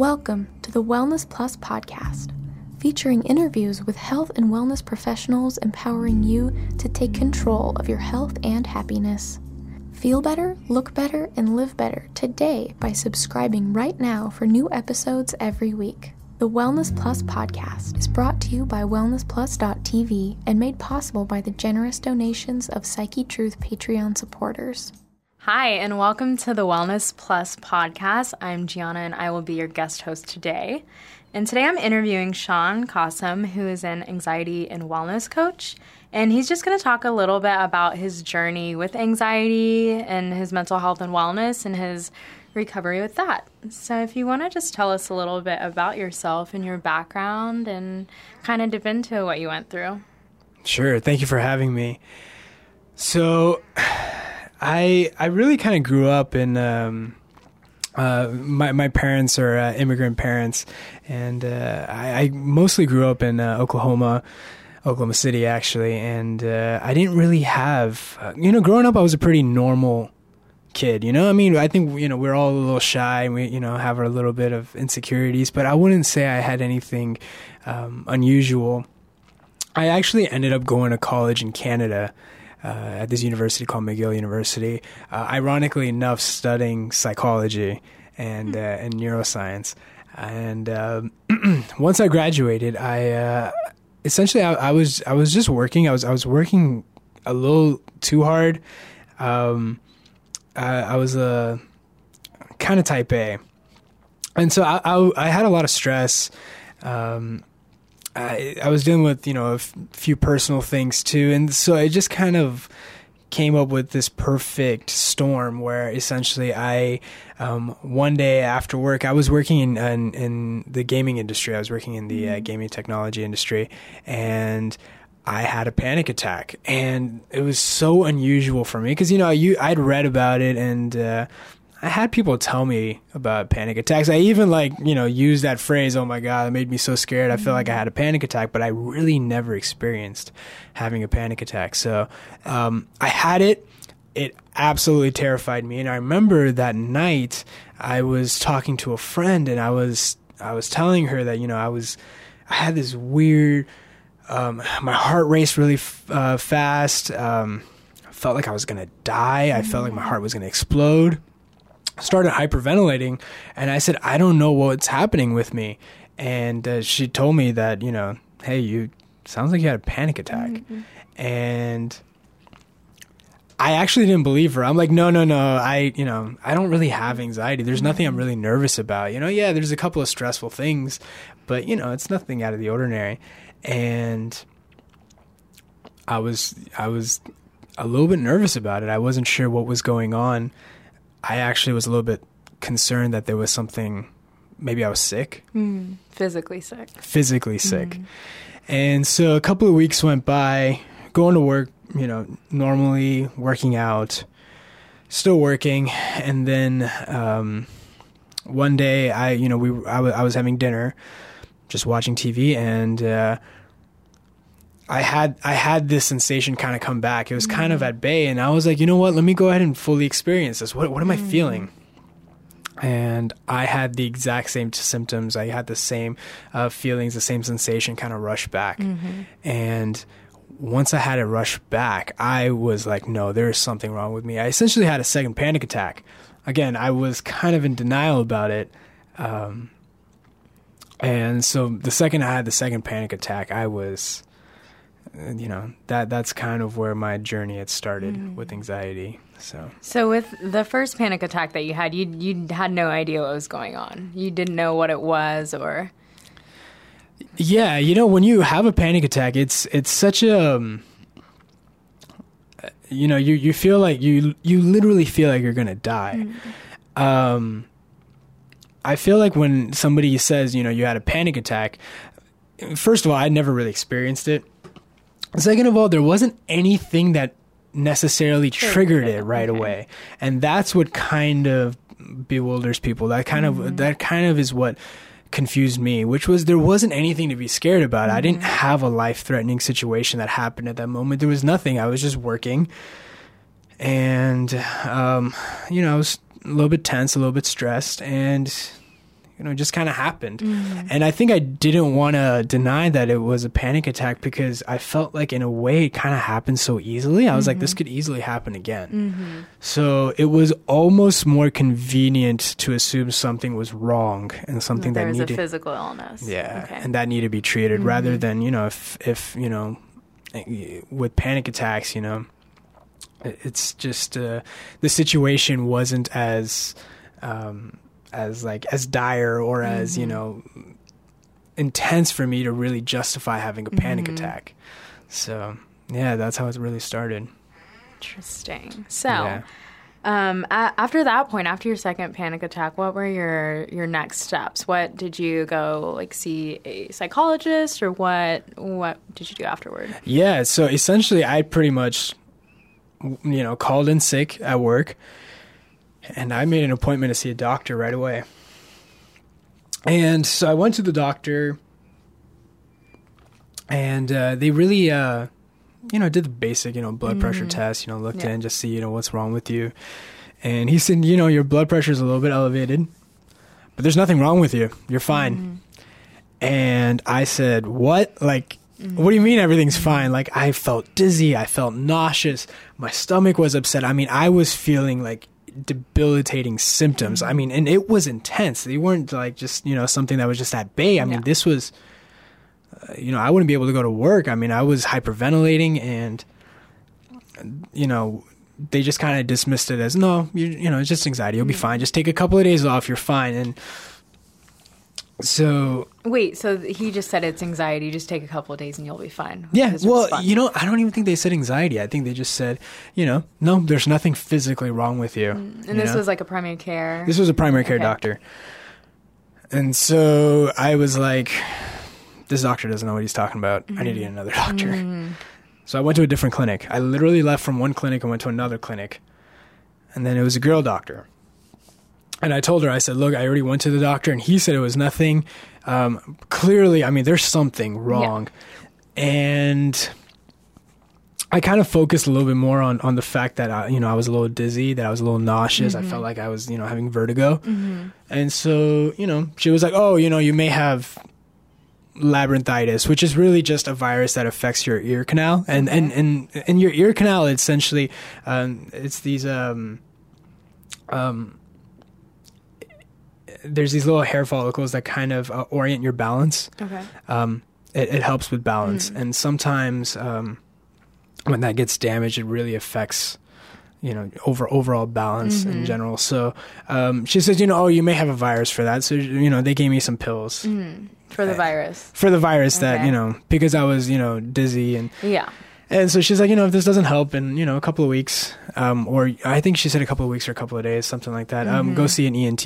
Welcome to the Wellness Plus podcast, featuring interviews with health and wellness professionals empowering you to take control of your health and happiness. Feel better, look better, and live better today by subscribing right now for new episodes every week. The Wellness Plus podcast is brought to you by WellnessPlus.tv and made possible by the generous donations of Psyche Truth Patreon supporters. Hi, and welcome to the Wellness Plus podcast. I'm Gianna, and I will be your guest host today. And today I'm interviewing Sean Kassem, who is an anxiety and wellness coach. And he's just going to talk a little bit about his journey with anxiety and his mental health and wellness and his recovery with that. So, if you want to just tell us a little bit about yourself and your background and kind of dip into what you went through. Sure. Thank you for having me. So, I I really kind of grew up in. Um, uh, my my parents are uh, immigrant parents, and uh, I, I, mostly grew up in uh, Oklahoma. Oklahoma City, actually, and uh, I didn't really have, uh, you know, growing up, I was a pretty normal kid. You know, I mean, I think you know we're all a little shy, and we you know have a little bit of insecurities, but I wouldn't say I had anything um, unusual. I actually ended up going to college in Canada. Uh, at this university called McGill University, uh, ironically enough, studying psychology and uh, and neuroscience. And um, once I graduated, I uh, essentially I, I, was I was just working. I was I was working a little too hard. Um, I, I was a kind of type A, and so I, I, I had a lot of stress. Um, I, I was dealing with you know a f- few personal things too, and so I just kind of came up with this perfect storm where essentially I um, one day after work I was working in, in, in the gaming industry. I was working in the uh, mm-hmm. gaming technology industry, and I had a panic attack, and it was so unusual for me because you know you I'd read about it and. Uh, I had people tell me about panic attacks. I even like, you know, used that phrase, oh my God, it made me so scared. I feel like I had a panic attack, but I really never experienced having a panic attack. So um, I had it. It absolutely terrified me. And I remember that night I was talking to a friend and I was I was telling her that, you know, I was I had this weird um, my heart raced really f- uh, fast. Um, I felt like I was gonna die. I felt like my heart was gonna explode. Started hyperventilating, and I said, "I don't know what's happening with me." And uh, she told me that you know, hey, you sounds like you had a panic attack, mm-hmm. and I actually didn't believe her. I'm like, no, no, no. I, you know, I don't really have anxiety. There's nothing I'm really nervous about. You know, yeah, there's a couple of stressful things, but you know, it's nothing out of the ordinary and I was I was a little bit nervous about it. I wasn't sure what was going on. I actually was a little bit concerned that there was something maybe I was sick. Mm, physically sick. Physically sick. Mm. And so a couple of weeks went by, going to work, you know, normally working out, still working, and then um, one day I, you know, we I, w- I was having dinner just watching TV, and uh, I had I had this sensation kind of come back. It was mm kind of mm. at bay, and I was like, you know what? Let me go ahead and fully experience this. What what am mm I feeling? And I had the exact same symptoms. I had the same uh, feelings, the same sensation, kind of rush back, mm-hmm. and once I had it rush back, I was like, no, there is something wrong with me. I essentially had a second panic attack. Again, I was kind of in denial about it. Um, and so the second I had the second panic attack, I was, you know, that that's kind of where my journey had started mm. with anxiety. So, so with the first panic attack that you had, you you had no idea what was going on. You didn't know what it was, or yeah, you know, when you have a panic attack, it's it's such a um, you know, you you feel like you you literally feel like you're gonna die. Mm. Um, I feel like when somebody says, you know, you had a panic attack, first of all, I never really experienced it. Second of all, there wasn't anything that necessarily triggered it right okay. away. And that's what kind of bewilders people. That kind mm-hmm. of that kind of is what confused me, which was there wasn't anything to be scared about. Mm-hmm. I didn't mm-hmm. have a life-threatening situation that happened at that moment. There was nothing. I was just working. And um, you know, I was a little bit tense, a little bit stressed, and you know, it just kind of happened. Mm-hmm. And I think I didn't want to deny that it was a panic attack because I felt like, in a way, it kind of happened so easily. I was like, Mm-hmm. this could easily happen again. So it was almost more convenient to assume something was wrong and something there that was a needed. physical illness. Yeah, Okay. Mm-hmm. and that need to be treated rather than you know if if you know eh, with panic attacks, you know, it's just uh, the situation wasn't as um, as like as dire or as Mm-hmm. you know intense for me to really justify having a panic Mm-hmm. attack. So yeah, that's how it really started. Interesting. So, Yeah. um, a- after that point, after your second panic attack, what were your your next steps? What did you go like see a psychologist, or what what did you do afterward? Yeah, so essentially, I pretty much, you know, called in sick at work, and I made an appointment to see a doctor right away. And so I went to the doctor, and uh, they really, uh, you know, did the basic, you know, blood pressure test, you know, looked Yeah. in, just see, you know, what's wrong with you. And he said, you know, your blood pressure is a little bit elevated, but there's nothing wrong with you. You're fine. And I said, What? Like, what do you mean everything's fine? Like, I felt dizzy. I felt nauseous. My stomach was upset. I mean, I was feeling like debilitating symptoms. I mean, and it was intense. They weren't like just, you know, something that was just at bay. I mean, Yeah. this was, uh, you know, I wouldn't be able to go to work. I mean, I was hyperventilating and, you know, they just kind of dismissed it as no, you, you know, it's just anxiety. You'll be fine. Just take a couple of days off. You're fine. And so Wait, so he just said it's anxiety. Just take a couple of days and you'll be fine. Yeah, well, response. you know, I don't even think they said anxiety. I think they just said, you know, no, there's nothing physically wrong with you. and you this know? was like a primary care. this was a primary care Okay. doctor, and so I was like, this doctor doesn't know what he's talking about. I need to get Mm-hmm. another doctor. So I went to a different clinic. I literally left from one clinic and went to another clinic, and then it was a girl doctor. And I told her, I said, look, I already went to the doctor, and he said it was nothing. Um, clearly, I mean, there's something wrong. And I kind of focused a little bit more on, on the fact that, I, you know, I was a little dizzy, that I was a little nauseous. I felt like I was, you know, having vertigo. And so, you know, she was like, oh, you know, you may have labyrinthitis, which is really just a virus that affects your ear canal. And, and, and, and your ear canal, essentially, um, it's these, um, um, there's these little hair follicles that kind of uh, orient your balance. okay. Um, it, it helps with balance, and sometimes um, when that gets damaged, it really affects you know over overall balance in general. So um, she says, you know, oh, you may have a virus for that. So you know, they gave me some pills For the virus. for the virus that you know because I was you know dizzy and Yeah. and so she's like, you know, if this doesn't help in, you know, a couple of weeks, um, or I think she said a couple of weeks or a couple of days, something like that, um, go see an ENT,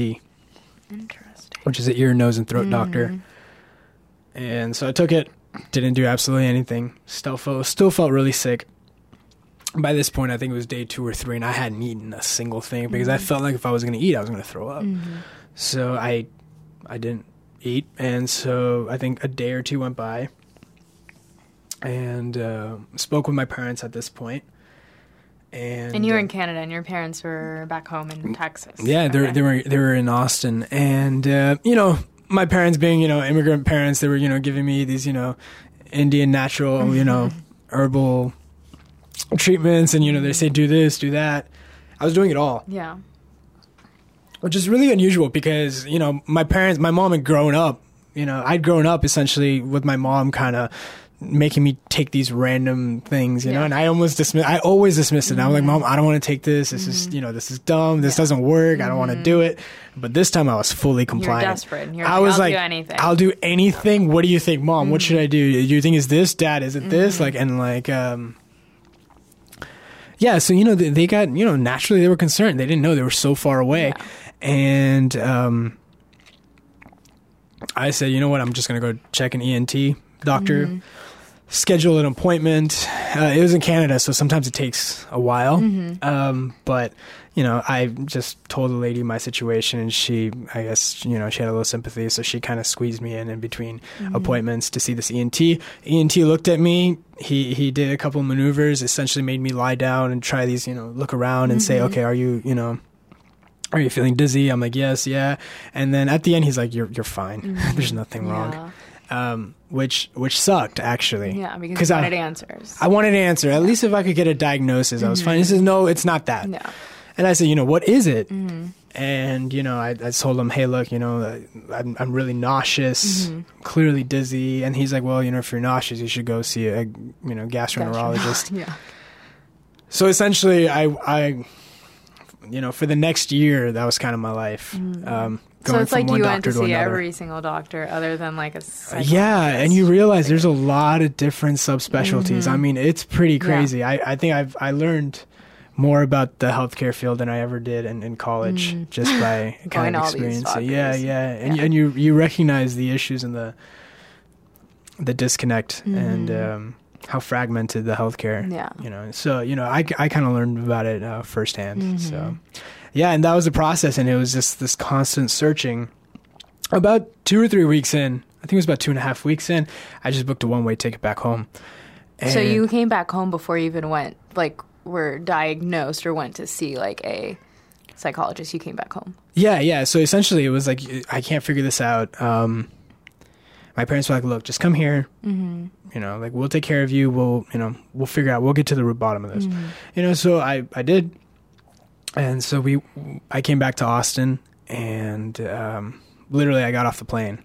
Interesting. which is an ear, nose, and throat doctor. Mm. And so I took it, didn't do absolutely anything. Still felt, still felt really sick. By this point, I think it was day two or three, and I hadn't eaten a single thing because I mm. felt like if I was going to eat, I was going to throw up. Mm-hmm. So I, I didn't eat, and so I think a day or two went by, and uh, spoke with my parents at this point. And, And you were uh, in Canada, and your parents were back home in Texas. yeah, they Okay. they were they were in Austin, and uh, you know, my parents being you know immigrant parents, they were you know giving me these you know Indian natural you know herbal treatments, and you know they say do this, do that. I was doing it all, Yeah. which is really unusual because you know my parents, my mom had grown up. You know, I'd grown up essentially with my mom kind of making me take these random things, you know, and I almost dismiss, I always dismissed it. I was like, mom, I don't want to take this. This is, you know, this is dumb. This doesn't work. I don't want to do it. But this time I was fully compliant. desperate. You're I like, was "I'll like, do anything." I'll do anything. What do you think, mom? What should I do? Do you think is this, dad? Is it this? Like, and like, um, yeah. So, you know, they, they got, you know, naturally they were concerned. They didn't know they were so far away. Yeah. And, um, I said, you know what? I'm just going to go check an ENT doctor, Mm-hmm. Schedule an appointment. Uh, it was in Canada, so sometimes it takes a while. Mm-hmm. Um, but, you know, I just told the lady my situation, and she, I guess, you know, she had a little sympathy, so she kind of squeezed me in in between Mm-hmm. appointments to see this ENT. ENT looked at me. He he did a couple maneuvers, essentially made me lie down and try these, you know, look around and say, Mm-hmm. okay, are you, you know, are you feeling dizzy? I'm like, yes, yeah. And then at the end, he's like, you're you're fine. Mm-hmm. There's nothing wrong. Um, which which sucked actually. Yeah, because you I wanted answers. I wanted an answer. At least if I could get a diagnosis, I was fine. He says, no, it's not that. no. And I said, you know, what is it? Mm-hmm. And you know, I, I told him, hey, look, you know, I'm I'm really nauseous, Mm-hmm. clearly dizzy. And he's like, well, you know, if you're nauseous, you should go see a you know gastroenterologist. yeah. So essentially, I, I, you know, for the next year, that was kind of my life. Um, So it's like you went doctor to see another. every single doctor other than like a. Yeah, and you realize there's a lot of different subspecialties. I mean, it's pretty Mm-hmm. Yeah. crazy. I, I think I've I learned more about the healthcare field than I ever did in, in college just by kind to of experience. it. Yeah, yeah, and Yeah. and you you recognize the issues and the the disconnect and um, how fragmented the healthcare. Mm-hmm. Yeah. you know. So you know, I I kind of learned about it uh, firsthand. Mm-hmm. So yeah, and that was the process, and it was just this constant searching. About two or three weeks in, I think it was about two and a half weeks in, I just booked a one way ticket back home. So you came back home before you even went, like, were diagnosed or went to see like a psychologist. You came back home. Yeah, yeah. So essentially, it was like I can't figure this out. Um, my parents were like, "Look, just come here. Mm-hmm. You know, like we'll take care of you. We'll, you know, we'll figure out. We'll get to the root bottom of this. Mm-hmm. You know." So I, I did, and so we, I came back to Austin, and um, literally, I got off the plane.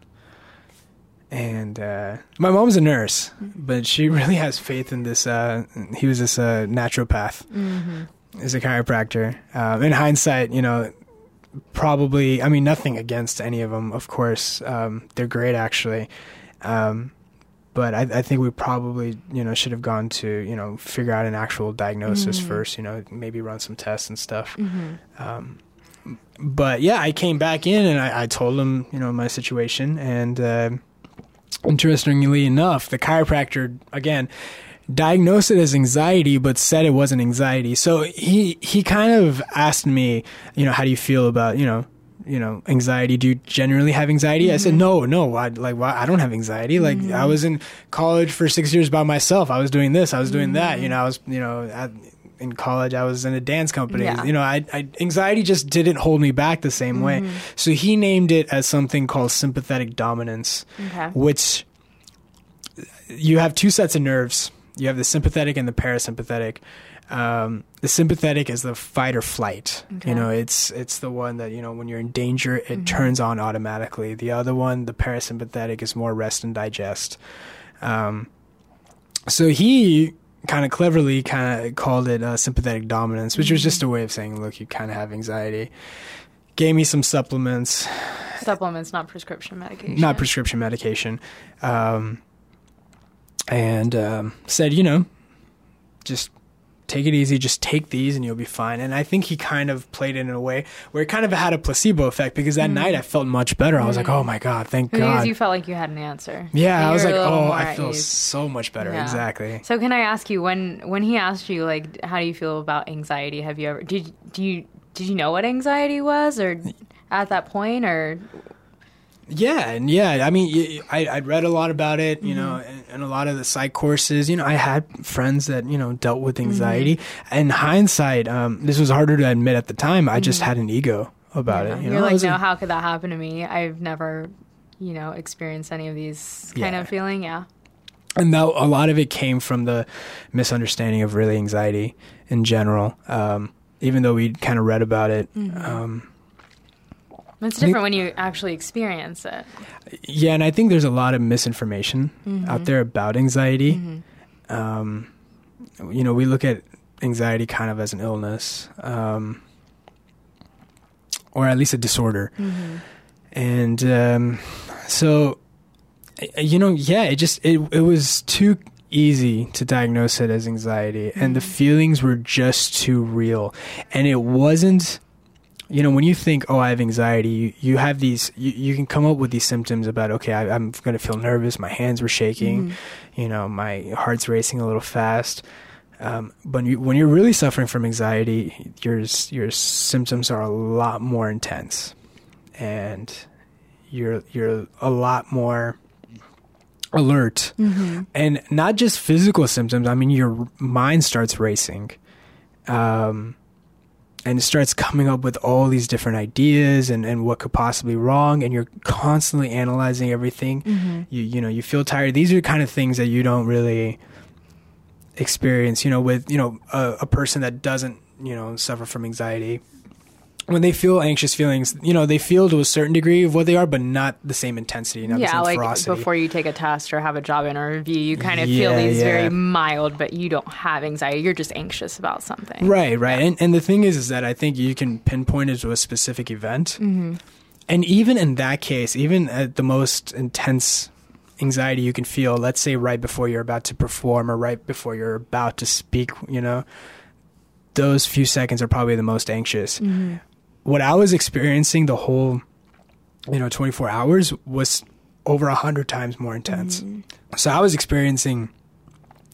And uh, my mom's a nurse, but she really has faith in this. Uh, he was this uh, naturopath, is a chiropractor. Um, in hindsight, you know, probably i mean nothing against any of them of course um, they're great actually um, but I, I think we probably you know should have gone to you know figure out an actual diagnosis first you know maybe run some tests and stuff. Um, but yeah i came back in and i, I told him you know my situation and uh, interestingly enough the chiropractor again diagnosed it as anxiety but said it wasn't anxiety. So he he kind of asked me you know how do you feel about you know you know anxiety. Do you generally have anxiety? I said mm-hmm. no no. I, like why i don't have anxiety. Like i mm-hmm. was in college for six years by myself. I was doing this. I was doing that. Mm-hmm. You know i was you know at, in college i was in a dance company. Yeah. you know I, I anxiety just didn't hold me back the same way. So he named it as something called sympathetic dominance Okay. which you have two sets of nerves. You have the sympathetic and the parasympathetic. Um, the sympathetic is the fight or flight. Okay. You know, it's it's the one that you know when you're in danger, it turns on automatically. The other one, the parasympathetic, is more rest and digest. Um, so he kind of cleverly kind of called it uh, sympathetic dominance, which was just a way of saying, look, you kind of have anxiety. Gave me some supplements, Supplements, not prescription medication. not prescription medication, um, and um, said, you know, just take it easy, just take these and you'll be fine. And I think he kind of played it in a way where it kind of had a placebo effect because that mm. night I felt much better. I was like, mm. oh my god, thank Because God. you felt like you had an answer. yeah, And I was like, oh, I feel ease. so much better. Yeah. Exactly. So can I ask you when when he asked you like how do you feel about anxiety? Have you ever did do you did you know what anxiety was or at that point or Yeah, and yeah, I mean, I I'd read a lot about it, you know, Mm-hmm. and, and a lot of the psych courses. You know, I had friends that you know dealt with Mm-hmm. anxiety. In hindsight, um, this was harder to admit at the time. I just had an ego about Mm-hmm. Yeah. it. You You're know, like, no, a- how could that happen to me? I've never, you know, experienced any of these kind Yeah. of feeling. Yeah. and that, a lot of it came from the misunderstanding of really anxiety in general. Um, even though we kind of read about it, Mm-hmm. um, It's different when you actually experience it. yeah, and I think there's a lot of misinformation Mm-hmm. out there about anxiety. Um, you know, we look at anxiety kind of as an illness, um, or at least a disorder, and um, so you know, yeah, it just it it was too easy to diagnose it as anxiety, and the feelings were just too real, and it wasn't you know when you think oh i have anxiety you, you have these you, you can come up with these symptoms about okay I, i'm going to feel nervous. My hands were shaking. You know my heart's racing a little fast. Um, but you, when you're really suffering from anxiety your your symptoms are a lot more intense. And you're you're a lot more alert. And not just physical symptoms i mean your mind starts racing. Um and it starts coming up with all these different ideas and, and what could possibly wrong and you're constantly analyzing everything. Mm-hmm. you you know you feel tired. These are kind of things that you don't really experience you know with you know a, a person that doesn't you know suffer from anxiety when they feel anxious feelings you know they feel to a certain degree of what they are but not the same intensity not the Yeah, like ferocity before you take a test or have a job interview, you kind of Yeah, feel these yeah. very mild, but you don't have anxiety. You're just anxious about something. Right, right. And and the thing is is that I think you can pinpoint it to a specific event. Mm-hmm. And even in that case, even at the most intense anxiety you can feel, let's say right before you're about to perform or right before you're about to speak, you know, those few seconds are probably the most anxious. What I was experiencing the whole, you know, 24 hours was over a hundred times more intense. Mm-hmm. So I was experiencing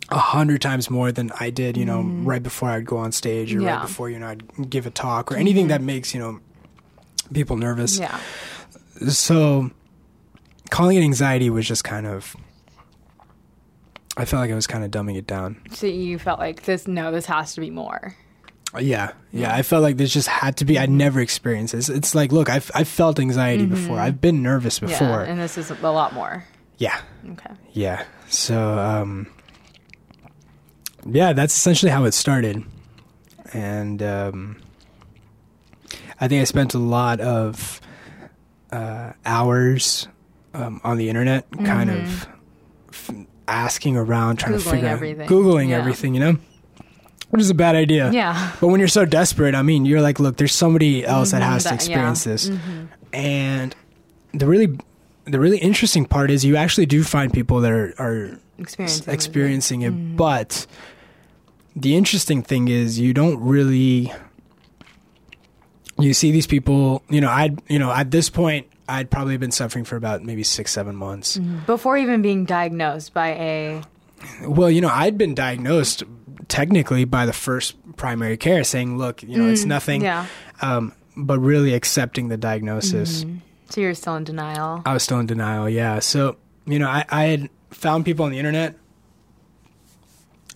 a hundred times more than I did, you know, mm-hmm. right before I'd go on stage or Yeah. right before, you know, I'd give a talk or anything mm-hmm. that makes, you know, people nervous. Yeah. So calling it anxiety was just kind of, I felt like I was kind of dumbing it down. So you felt like this, no, this has to be more. Yeah, yeah. I felt like this just had to be. I'd never experienced this. It's like, look, I've I've felt anxiety before. I've been nervous Yeah. before. And this is a lot more. Yeah, Okay. yeah. So, um, yeah, that's essentially how it started, and um, I think I spent a lot of uh, hours um, on the internet, kind of f- asking around, trying to Mm-hmm. Figure everything. out, googling Yeah. everything, you know. Which is a bad idea. Yeah. But when you're so desperate, I mean, you're like, look, there's somebody else that has to Mm-hmm. that- yeah. experience this. And the really the really interesting part is you actually do find people that are, are Experiencing. experiencing it, Mm-hmm. but the interesting thing is you don't really you see these people, you know, I'd you know, at this point I'd probably been suffering for about maybe six, seven months. Before even being diagnosed by a. Well, you know, I'd been diagnosed technically by the first primary care saying, look, you know, it's nothing. Mm, Yeah. um, but really accepting the diagnosis. Mm-hmm. So you're still in denial. I was still in denial, yeah. So, you know, I, I had found people on the internet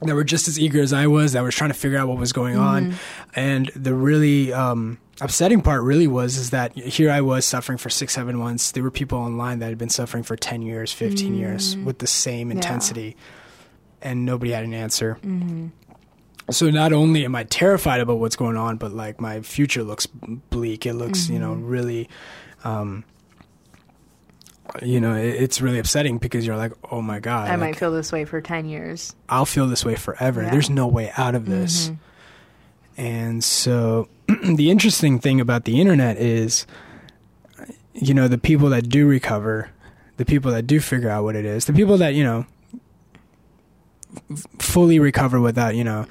that were just as eager as I was, that was trying to figure out what was going on. And the really um, upsetting part really was is that here I was suffering for six, seven months. There were people online that had been suffering for 10 years, 15 years with the same intensity, and nobody had an answer. Mm-hmm. So not only am I terrified about what's going on, but like my future looks bleak. It looks, you know, mm-hmm. really, um, you know, it, it's really upsetting because you're like, oh my god, I like, might feel this way for 10 years. I'll feel this way forever. Yeah. There's no way out of this. Mm-hmm. And so the interesting thing about the internet is, you know, the people that do recover, the people that do figure out what it is, the people that, you know, fully recover without, you know,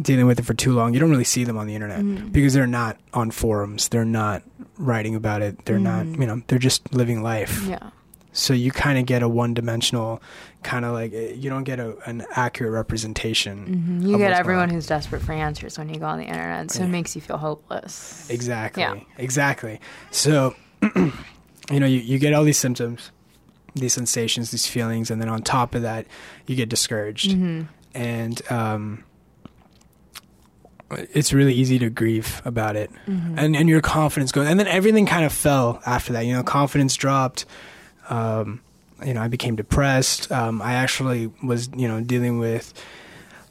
dealing with it for too long, you don't really see them on the internet mm. because they're not on forums. They're not writing about it. They're not, mm. you know, they're just living life Yeah. so you kind of get a one-dimensional kind of like eh, you don't get a, an accurate representation mm-hmm. You of get everyone who's desperate for answers when you go on the internet, so it makes you feel hopeless. exactly Yeah. exactly so you know you, you get all these symptoms these sensations these feelings and then on top of that you get discouraged. Mm-hmm. and um it's really easy to grieve about it. Mm-hmm. and and your confidence goes and then everything kind of fell after that. You know confidence dropped. Um you know i became depressed. Um i actually was you know dealing with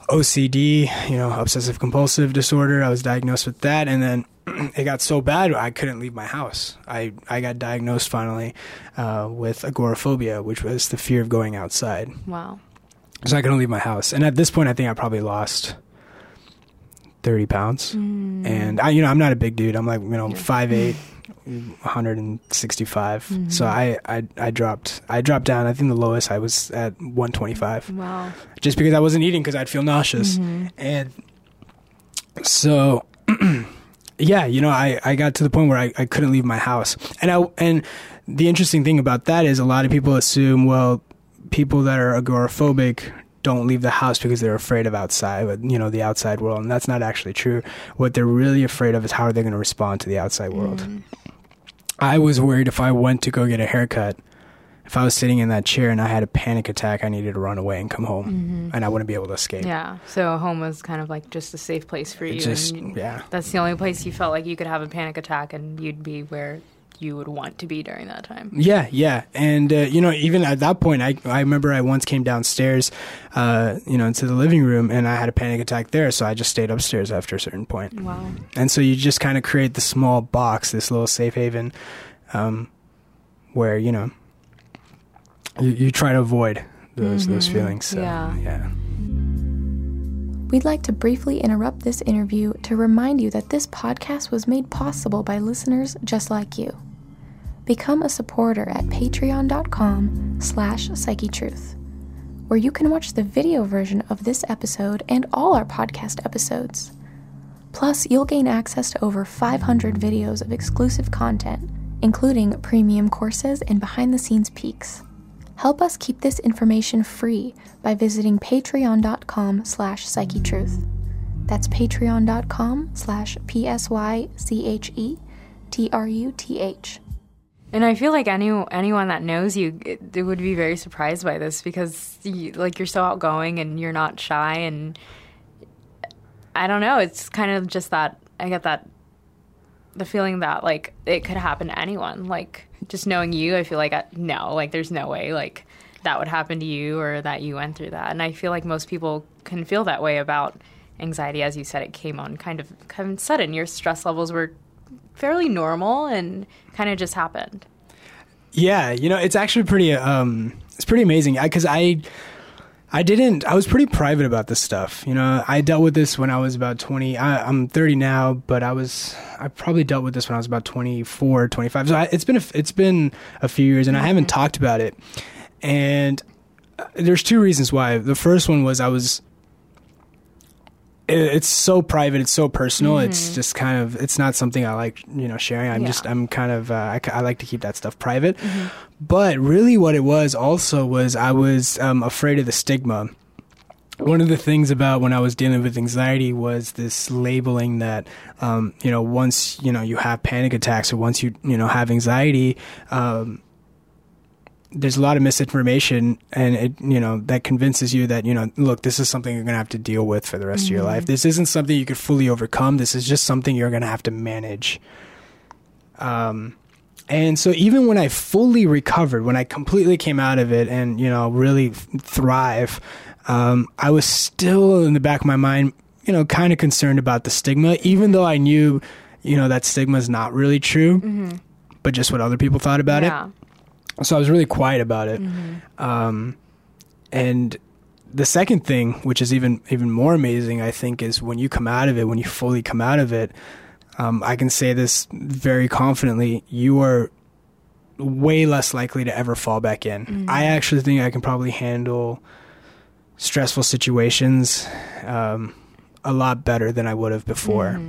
OCD, you know, obsessive compulsive disorder. I was diagnosed with that, and then it got so bad I couldn't leave my house. I I got diagnosed finally uh, with agoraphobia, which was the fear of going outside. Wow. So I couldn't leave my house, and at this point, I think I probably lost thirty pounds. And I, you know, I'm not a big dude. I'm like, you know, five eight. 165 mm-hmm. so I, I i dropped i dropped down i think the lowest i was at 125 Wow. just because I wasn't eating because I'd feel nauseous. Mm-hmm. And so, yeah, you know, I, I got to the point where I, I couldn't leave my house. And I, and the interesting thing about that is a lot of people assume, well, people that are agoraphobic don't leave the house because they're afraid of outside, but you know, the outside world. And that's not actually true. What they're really afraid of is how are they going to respond to the outside world. Mm-hmm. I was worried if I went to go get a haircut if I was sitting in that chair and I had a panic attack, I needed to run away and come home, mm-hmm. and I wouldn't be able to escape. Yeah. So home was kind of like just a safe place for you. Just and you- yeah. That's the only place you felt like you could have a panic attack and you'd be where you would want to be during that time. Yeah, yeah, and uh, you know, even at that point, I I remember I once came downstairs, uh, you know, into the living room, and I had a panic attack there, so I just stayed upstairs after a certain point. Wow. And so you just kind of create this small box, this little safe haven, um, where you know you, you try to avoid those those feelings. So, Yeah. yeah. We'd like to briefly interrupt this interview to remind you that this podcast was made possible by listeners just like you. Become a supporter at patreon.com slash psychetruth, where you can watch the video version of this episode and all our podcast episodes. Plus, you'll gain access to over 500 videos of exclusive content, including premium courses and behind-the-scenes peeks. Help us keep this information free by visiting patreon.com slash psychetruth. That's patreon.com slash P-S-Y-C-H-E-T-R-U-T-H. And I feel like any anyone that knows you it, would be very surprised by this because you, like you're so outgoing and you're not shy and I don't know. It's kind of just that I get that the feeling that like it could happen to anyone. Like just knowing you, I feel like I, no, like there's no way like that would happen to you or that you went through that. And I feel like most people can feel that way about anxiety. As you said, it came on kind of kind of sudden. Your stress levels were fairly normal and kind of just happened. Yeah, you know, it's actually pretty um it's pretty amazing because I I didn't I was pretty private about this stuff. You know, I dealt with this when I was about 20. I, I'm 30 now, but I was I probably dealt with this when I was about 24, 25. So I, it's been a, it's been a few years and I haven't talked about it. And uh, there's two reasons why. The first one was I was it, it's so private it's so personal it's just kind of it's not something i like you know sharing i'm Yeah. just i'm kind of uh, I, I like to keep that stuff private. But really what it was also was i was um, afraid of the stigma. One of the things about when I was dealing with anxiety was this labeling that, um, you know, once you know you have panic attacks or once you you know have anxiety, um, there's a lot of misinformation, and it you know that convinces you that you know, look, this is something you're gonna have to deal with for the rest of your life. This isn't something you could fully overcome. This is just something you're gonna have to manage. Um, and so even when I fully recovered, when I completely came out of it and, you know, really thrive, um, I was still in the back of my mind, you know, kind of concerned about the stigma, even though I knew, you know, that stigma is not really true, but just what other people thought about yeah. it. So I was really quiet about it. Um, and the second thing, which is even even more amazing, I think, is when you come out of it, when you fully come out of it. Um, I can say this very confidently: you are way less likely to ever fall back in. I actually think I can probably handle stressful situations um, a lot better than I would have before,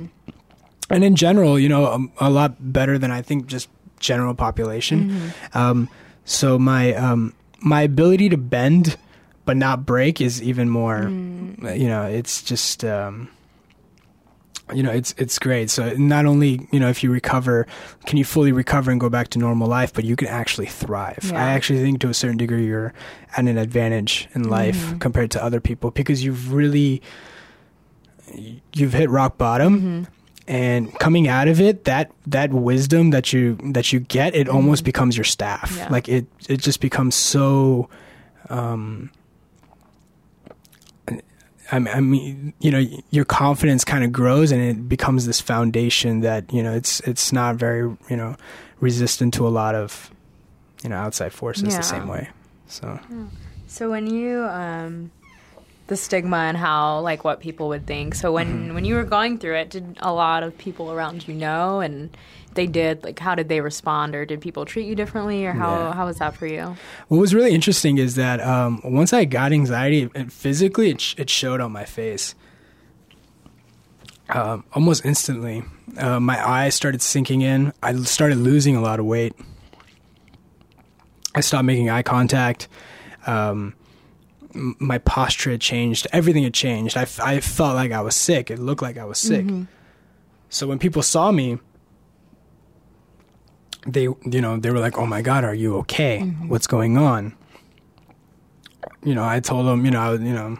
and in general, you know, um, a, a lot better than I think just general population. Um, so my um, my ability to bend but not break is even more. You know, it's just. Um, you know it's it's great so not only you know if you recover can you fully recover and go back to normal life but you can actually thrive Yeah. i actually think to a certain degree you're at an advantage in life compared to other people because you've really you've hit rock bottom and coming out of it that that wisdom that you that you get it almost becomes your staff Yeah. like it it just becomes so um I mean, I mean, you know, your confidence kind of grows, and it becomes this foundation that you know it's it's not very you know resistant to a lot of you know outside forces Yeah. the same way. So So when you um the stigma and how like what people would think. So when when you were going through it, did a lot of people around you know and they did like how did they respond or did people treat you differently or how Yeah. how was that for you? what was really interesting is that um, once I got anxiety, it, physically it, sh- it showed on my face. Um, almost instantly, uh, my eyes started sinking in. I started losing a lot of weight. I stopped making eye contact. Um, my posture had changed. Everything had changed. I, I felt like I was sick. It looked like I was sick. Mm-hmm. So when people saw me, they you know they were like, "Oh my God, are you okay? Mm-hmm. What's going on?" You know, I told them, you know, I, you know.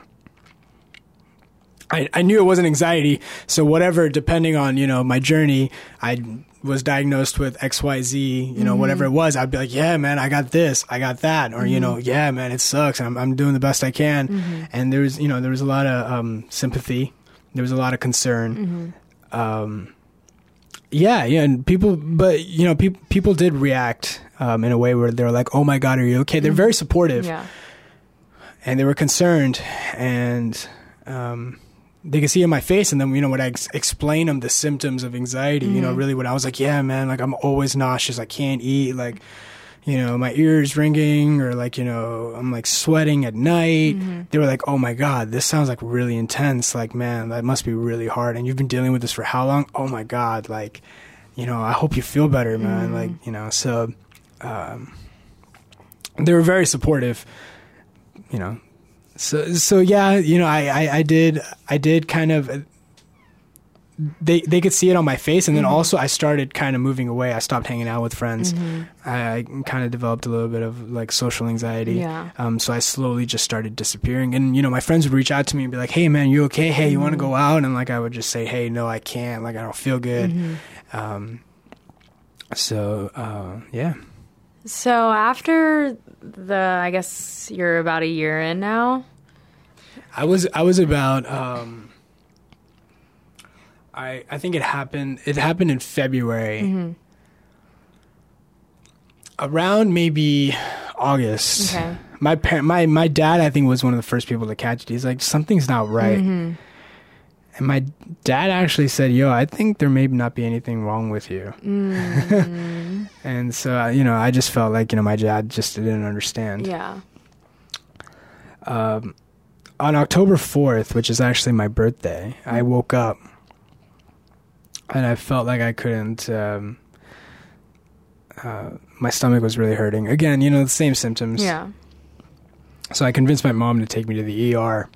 I, I knew it wasn't anxiety, so whatever, depending on you know my journey, I was diagnosed with X Y Z, you know whatever it was, I'd be like, yeah, man, I got this, I got that, or you know, yeah, man, it sucks, I'm I'm doing the best I can, and there was you know there was a lot of um, sympathy, there was a lot of concern, um, yeah, yeah, and people, but you know, people people did react um, in a way where they're like, oh my god, are you okay? They're very supportive. Yeah. and they were concerned and um, they could see in my face and then you know when i ex- explain them the symptoms of anxiety you know mm-hmm. really when i was like yeah man like i'm always nauseous. I can't eat like you know my ears ringing or like you know i'm like sweating at night. Mm-hmm. They were like oh my god this sounds like really intense. Like man that must be really hard. And you've been dealing with this for how long? Oh my god like you know i hope you feel better man. Mm-hmm. Like you know so um, they were very supportive you know so so yeah you know I, I i did i did kind of they they could see it on my face. And then also i started kind of moving away. I stopped hanging out with friends. I, I kind of developed a little bit of like social anxiety. Yeah. um so i slowly just started disappearing. And you know my friends would reach out to me and be like hey man you okay? Hey you want to go out? And like i would just say hey no i can't. Like i don't feel good. Um so uh yeah So after the, I guess you're about a year in now. I was I was about um I I think it happened it happened in February. Around maybe August. Okay. My parent my my dad I think was one of the first people to catch it. He's like something's not right. Mm-hmm. And my dad actually said, "Yo, I think there may not be anything wrong with you." Mm-hmm. and so, uh, you know, I just felt like, you know, my dad just didn't understand. Yeah. um, on October 4th, which is actually my birthday, I woke up and I felt like I couldn't. Um, uh, my stomach was really hurting. Again, you know, the same symptoms. Yeah. So I convinced my mom to take me to the ER.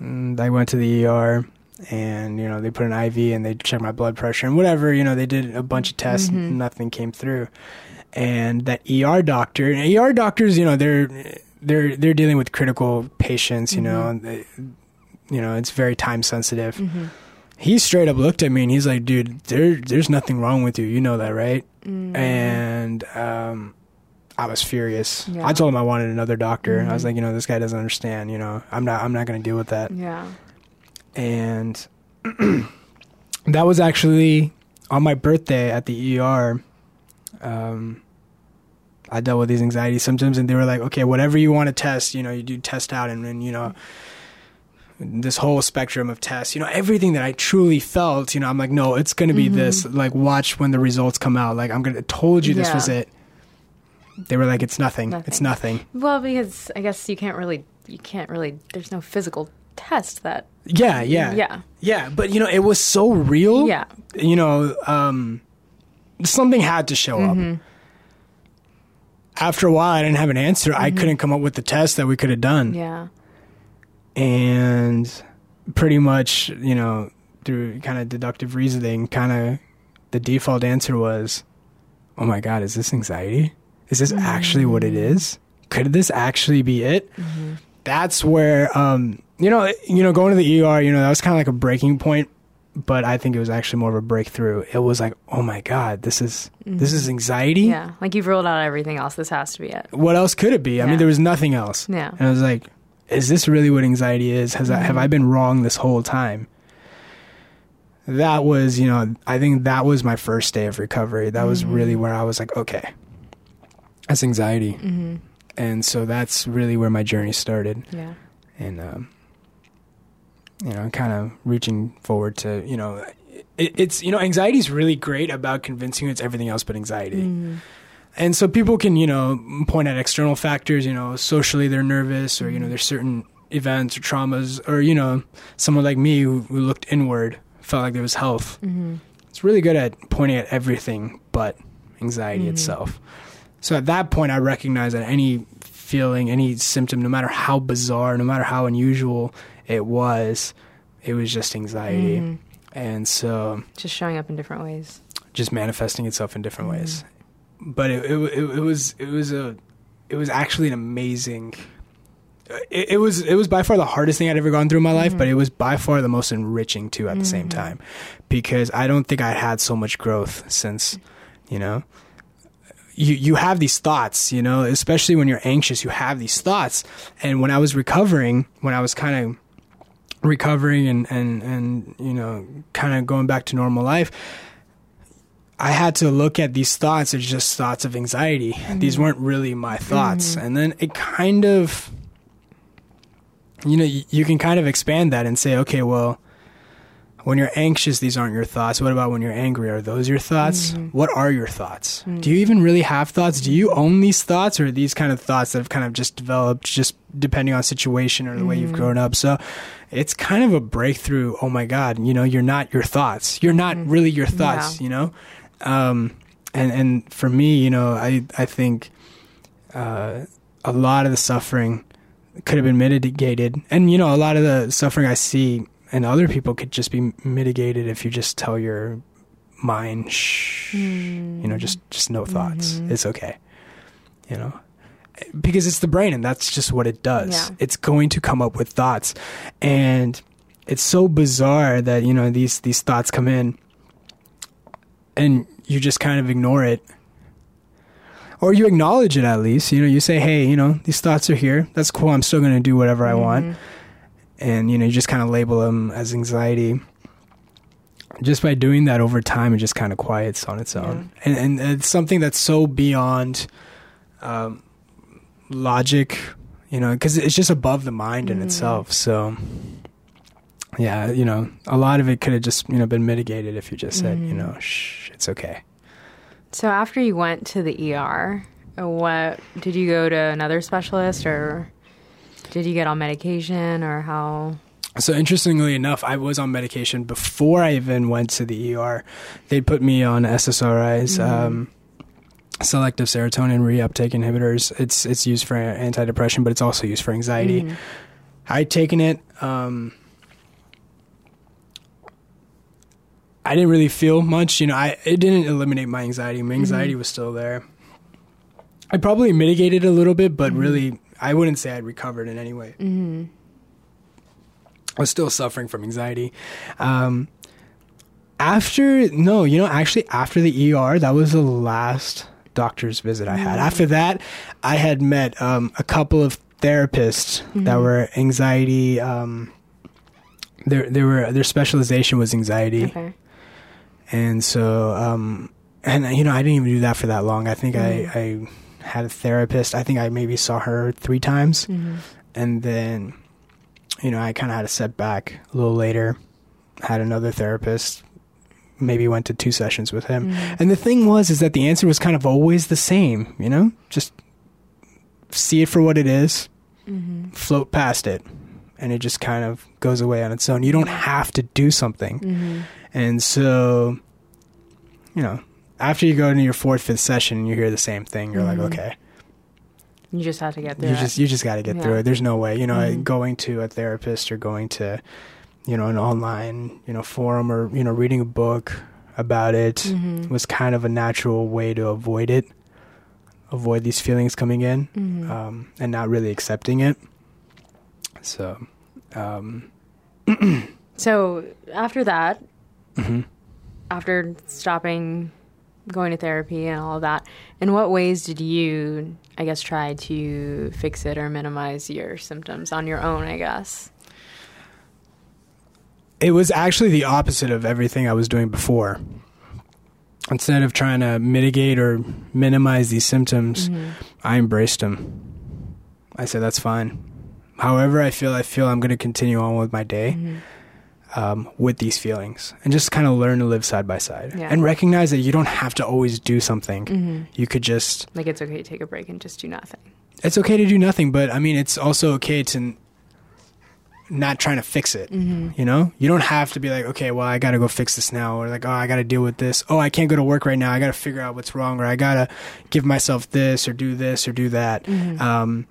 And I went to the ER and, you know, they put an IV and they checked my blood pressure and whatever, you know, they did a bunch of tests, Mhm. nothing came through. And that ER doctor, and ER doctors, you know, they're they're they're dealing with critical patients, you know, and they, you know, it's very time sensitive. Mm-hmm. He straight up looked at me and he's like, "Dude, there there's nothing wrong with you. You know that, right?" Mm-hmm. and um, I was furious. Yeah. I told him I wanted another doctor. I was Mhm. like, you know, this guy doesn't understand. You know, I'm not. I'm not going to deal with that. Yeah. And that was actually on my birthday at the ER. Um, I dealt with these anxiety symptoms, and they were like, okay, whatever you want to test, you know, you do test out, and then you know. This whole spectrum of tests, you know, everything that I truly felt, you know, I'm like, no, it's gonna be Mhm. this. Like, watch when the results come out. Like, I'm gonna told you this Yeah. was it. They were like, it's nothing. It's Nothing. nothing. Well, because I guess you can't really, you can't really. There's no physical test that. Yeah, yeah, Yeah. yeah. But you know, it was so real. Yeah. You know, um, something had to show up. Mhm. After a while, I didn't have an answer. I couldn't come up with the test that we could have done. Yeah. and pretty much, you know, through kind of deductive reasoning, kind of the default answer was, "Oh my God, is this anxiety? Is this actually what it is? Could this actually be it?" That's where, um, you know, you know, going to the ER, you know, that was kind of like a breaking point, but I think it was actually more of a breakthrough. It was like, "Oh my God, this is this is anxiety." Yeah. Like you've ruled out everything else. This has to be it. What else could it be? I mean, there was nothing else. Yeah. And I was like, is this really what anxiety is? Has I, have I been wrong this whole time? That was, you know, I think that was my first day of recovery. That was really where I was like, okay, that's anxiety. Mm-hmm. And so that's really where my journey started. Yeah. And, um, you know, kind of reaching forward to, you know, it, it's, you know, anxiety is really great about convincing you it's everything else but anxiety. Mm-hmm. And so people can, you know, point at external factors, you know, socially they're nervous or, you know, there's certain events or traumas or, you know, someone like me who, who looked inward felt like there was health. Mm-hmm. It's really good at pointing at everything but anxiety itself. So at that point, I recognized that any feeling, any symptom, no matter how bizarre, no matter how unusual it was, it was just anxiety. Mhm. And so Just showing up in different ways. just manifesting itself in different mm-hmm. ways. But it, it it it was it was a it was actually an amazing. It, it was it was by far the hardest thing I'd ever gone through in my life, but mm-hmm. it was by far the most enriching too at the same mm-hmm. time, because I don't think I had so much growth since, you know, you you have these thoughts, you know, especially when you're anxious, you have these thoughts. And when I was recovering, when I was kind of recovering and and and you know, kind of going back to normal life, I had to look at these thoughts as just thoughts of anxiety. Mm-hmm. These weren't really my thoughts. Mm-hmm. And then it kind of you know, you, you can kind of expand that and say, okay, well, when you're anxious, these aren't your thoughts. What about when you're angry? Are those your thoughts? What are your thoughts? Do you even really have thoughts? Do you own these thoughts or are these kind of thoughts that have kind of just developed just depending on situation or the way you've grown up? So it's kind of a breakthrough. Oh my God, you know, you're not your thoughts. You're not really your thoughts, Yeah. you know? Um, and, and for me, you know, I, I think, uh, a lot of the suffering could have been mitigated. And, you know, a lot of the suffering I see in other people could just be mitigated if you just tell your mind, shh, you know, just, just no thoughts. Mm-hmm. It's okay. You know, because it's the brain and that's just what it does. Yeah. It's going to come up with thoughts. And it's so bizarre that, you know, these, these thoughts come in and you just kind of ignore it or you acknowledge it at least you know you say hey you know these thoughts are here that's cool i'm still going to do whatever i want mm-hmm. And you know you just kind of label them as anxiety. Just by doing that over time it just kind of quiets on its own. And, and it's something that's so beyond um, logic you know because it's just above the mind in itself. So yeah you know a lot of it could have just you know been mitigated if you just said you know shh it's okay. So after you went to the ER, what did you go to another specialist or did you get on medication or how? So interestingly enough, I was on medication before I even went to the ER. They put me on SSRIs, um, selective serotonin reuptake inhibitors. It's it's used for antidepressant, but it's also used for anxiety. I'd taken it. Um, I didn't really feel much. You know, I it didn't eliminate my anxiety. My anxiety was still there. I probably mitigated a little bit, but really, I wouldn't say I'd recovered in any way. I was still suffering from anxiety. Um, after no, you know, actually after the ER, that was the last doctor's visit I had. After that, I had met um, a couple of therapists that were anxiety. Um, their they were their specialization was anxiety, Okay. and so um, and you know I didn't even do that for that long. I think I I had a therapist. I think I maybe saw her three times, mm-hmm. and then you know I kind of had a setback a little later. Had another therapist. Maybe went to two sessions with him, mm-hmm. and the thing was is that the answer was kind of always the same. You know, just see it for what it is, mm-hmm. float past it, and it just kind of goes away on its own. You don't have to do something. And so, you know, after you go into your fourth, fifth session and you hear the same thing, you're like, okay, You just have to get through you it. just you just got to get through it. There's no way, you know, Mhm. going to a therapist or going to, you know, an online, you know, forum or you know, reading a book about it Mhm. was kind of a natural way to avoid it, avoid these feelings coming in, Mhm. um, and not really accepting it. So, um, So after that, mhm. after stopping going to therapy and all of that, in what ways did you, I guess, try to fix it or minimize your symptoms on your own? I guess. it was actually the opposite of everything I was doing before. Instead of trying to mitigate or minimize these symptoms, I embraced them. I said, that's fine. However, I feel, I feel I'm going to continue on with my day Mm-hmm. Um, with these feelings and just kind of learn to live side by side Yeah. and recognize that you don't have to always do something. Mm-hmm. You could just, Like it's okay to take a break and just do nothing. it's okay to do nothing, but I mean, it's also okay to n- not trying to fix it. Mm-hmm. You know, you don't have to be like, okay, well, I got to go fix this now, or like, oh, I got to deal with this. Oh, I can't go to work right now. I got to figure out what's wrong, or I got to give myself this, or do this, or do that. Um,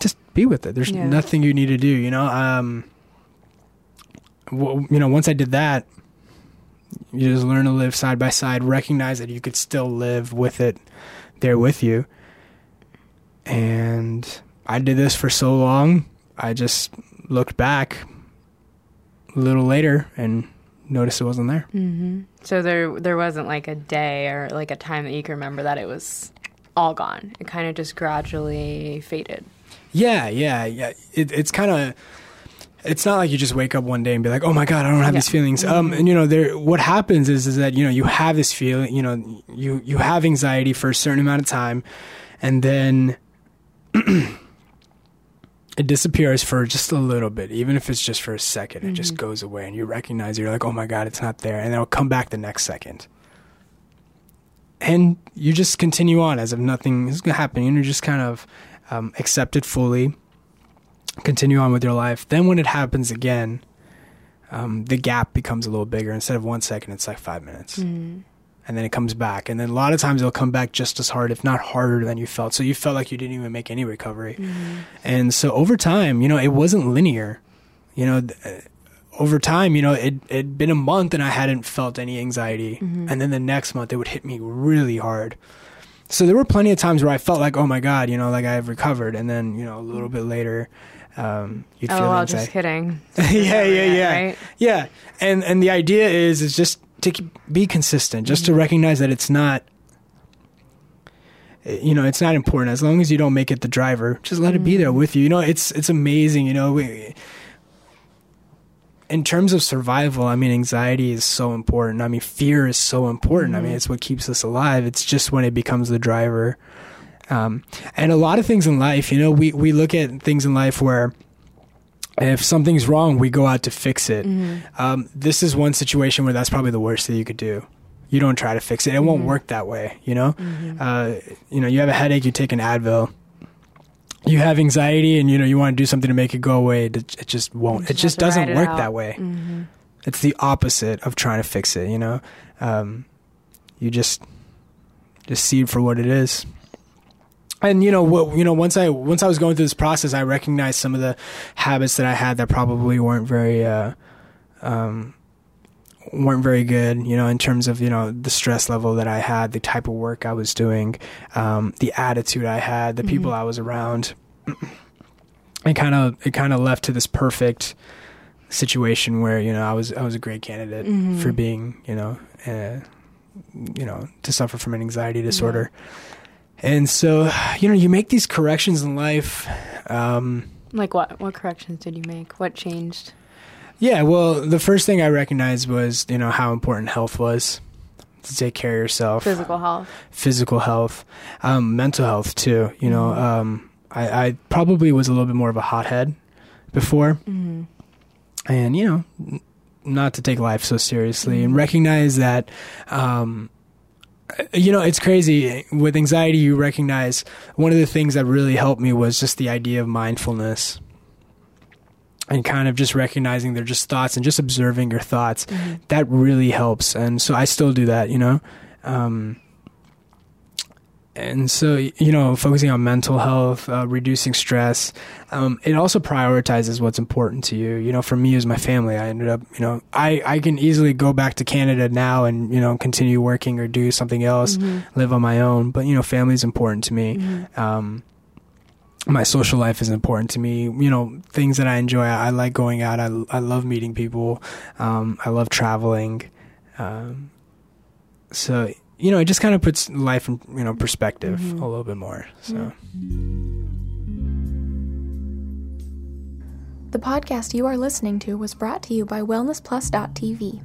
just be with it. There's Mm-hmm. Yeah. nothing you need to do. You know, um, you know, once I did that, You just learn to live side by side, recognize that you could still live with it there with you. And I did this for so long. I just looked back a little later and noticed it wasn't there. Mm-hmm. So there there wasn't like a day or like a time that you can remember that it was all gone. It kind of just gradually faded. Yeah, yeah, yeah. It, it's kind of. It's not like you just wake up one day and be like, "Oh my god, I don't have Yeah. these feelings." Um, and you know, there. What happens is, is that you know you have this feeling. You know, you you have anxiety for a certain amount of time, and then it disappears for just a little bit, even if it's just for a 2nd It just goes away, and you recognize it. You're like, "Oh my god, it's not there," and then it'll come back the next second. And you just continue on as if nothing is going to happen. And You're just kind of um, accept it fully, continue on with your life. Then when it happens again, um, the gap becomes a little bigger. Instead of one second, it's like five minutes. Mm. And then it comes back. And then a lot of times it'll come back just as hard, if not harder than you felt. So you felt like you didn't even make any recovery. And so over time, you know, it wasn't linear. You know, th- uh, over time, you know, it it'd been a month and I hadn't felt any anxiety. And then the next month it would hit me really hard. So there were plenty of times where I felt like, oh my god, you know, like I've recovered. And then you know, a little bit later, um, you'd Oh, feel well, anxiety. just kidding. yeah, yeah, yeah, Right? yeah. And and the idea is is just to keep, be consistent, just to mm-hmm. recognize that it's not. You know, it's not important as long as you don't make it the driver. Just let it be there mm-hmm. with you. You know, it's it's amazing. You know, we, in terms of survival, I mean, anxiety is so important. I mean, fear is so important. I mean, mm-hmm. it's what keeps us alive. It's just when it becomes the driver. Um, and a lot of things in life, you know, we, we look at things in life where if something's wrong, we go out to fix it. Um, this is one situation where that's probably the worst that you could do. You don't try to fix it. It won't work that way, you know? Uh, you know, you have a headache, you take an Advil. You have anxiety and, you know, you want to do something to make it go away. It, it just won't. It just just have to doesn't it work out. that way. Mm-hmm. It's the opposite of trying to fix it, you know? Um, you just, just see it for what it is and you know what you know once i once i was going through this process i recognized some of the habits that i had that probably weren't very uh um weren't very good you know in terms of you know the stress level that i had the type of work i was doing um the attitude i had the people i was around. It kind of it kind of left to this perfect situation where you know i was i was a great candidate for being you know uh, you know to suffer from an anxiety disorder and so, you know, you make these corrections in life. Um, Like what? What corrections did you make? What changed? yeah, well, the first thing I recognized was, you know, how important health was to take care of yourself, Physical health. physical health, um, mental health too. You know, um, I, I probably was a little bit more of a hothead before, Mm-hmm. and you know, n- not to take life so seriously and recognize that. Um, you know, it's crazy. With anxiety, you recognize one of the things that really helped me was just the idea of mindfulness and kind of just recognizing they're just thoughts and just observing your thoughts. That really helps. And so I still do that, you know. Um, and so, you know, focusing on mental health, uh, reducing stress, um, it also prioritizes what's important to you. You know, for me, as my family, I ended up, you know, I, I can easily go back to Canada now and, you know, continue working or do something else, live on my own. But, you know, family is important to me. Um, my social life is important to me. You know, things that I enjoy. I, I like going out. I, I love meeting people. Um, I love traveling. Um, so, you know, it just kind of puts life in, you know, perspective mm-hmm. a little bit more. So. The podcast you are listening to was brought to you by WellnessPlus.tv,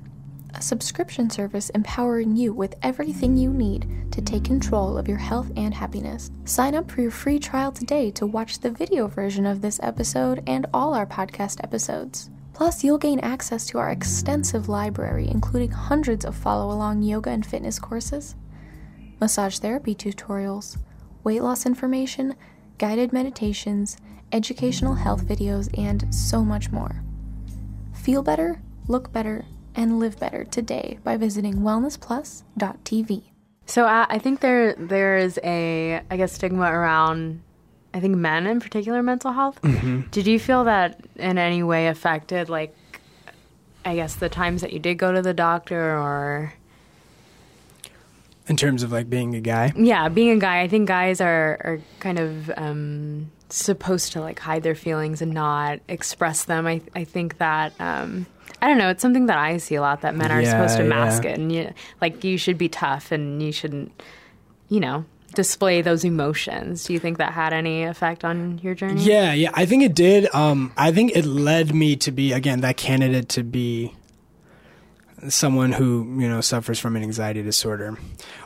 a subscription service empowering you with everything you need to take control of your health and happiness. Sign up for your free trial today to watch the video version of this episode and all our podcast episodes. Plus, you'll gain access to our extensive library, including hundreds of follow along yoga and fitness courses, massage therapy tutorials, weight loss information, guided meditations, educational health videos, and so much more. Feel better, look better, and live better today by visiting wellnessplus.tv. So I, I think there there is a I guess stigma around I think men in particular mental health. Mm-hmm. Did you feel that in any way affected like I guess the times that you did go to the doctor or in terms of like being a guy. Yeah, being a guy, I think guys are are kind of um, supposed to like hide their feelings and not express them. I I think that um, I don't know. It's something that I see a lot that men are Yeah, supposed to mask yeah. it, and you, like you should be tough and you shouldn't, you know, display those emotions. Do you think that had any effect on your journey? Yeah, yeah, I think it did. Um, I think it led me to be again that candidate to be someone who you know suffers from an anxiety disorder.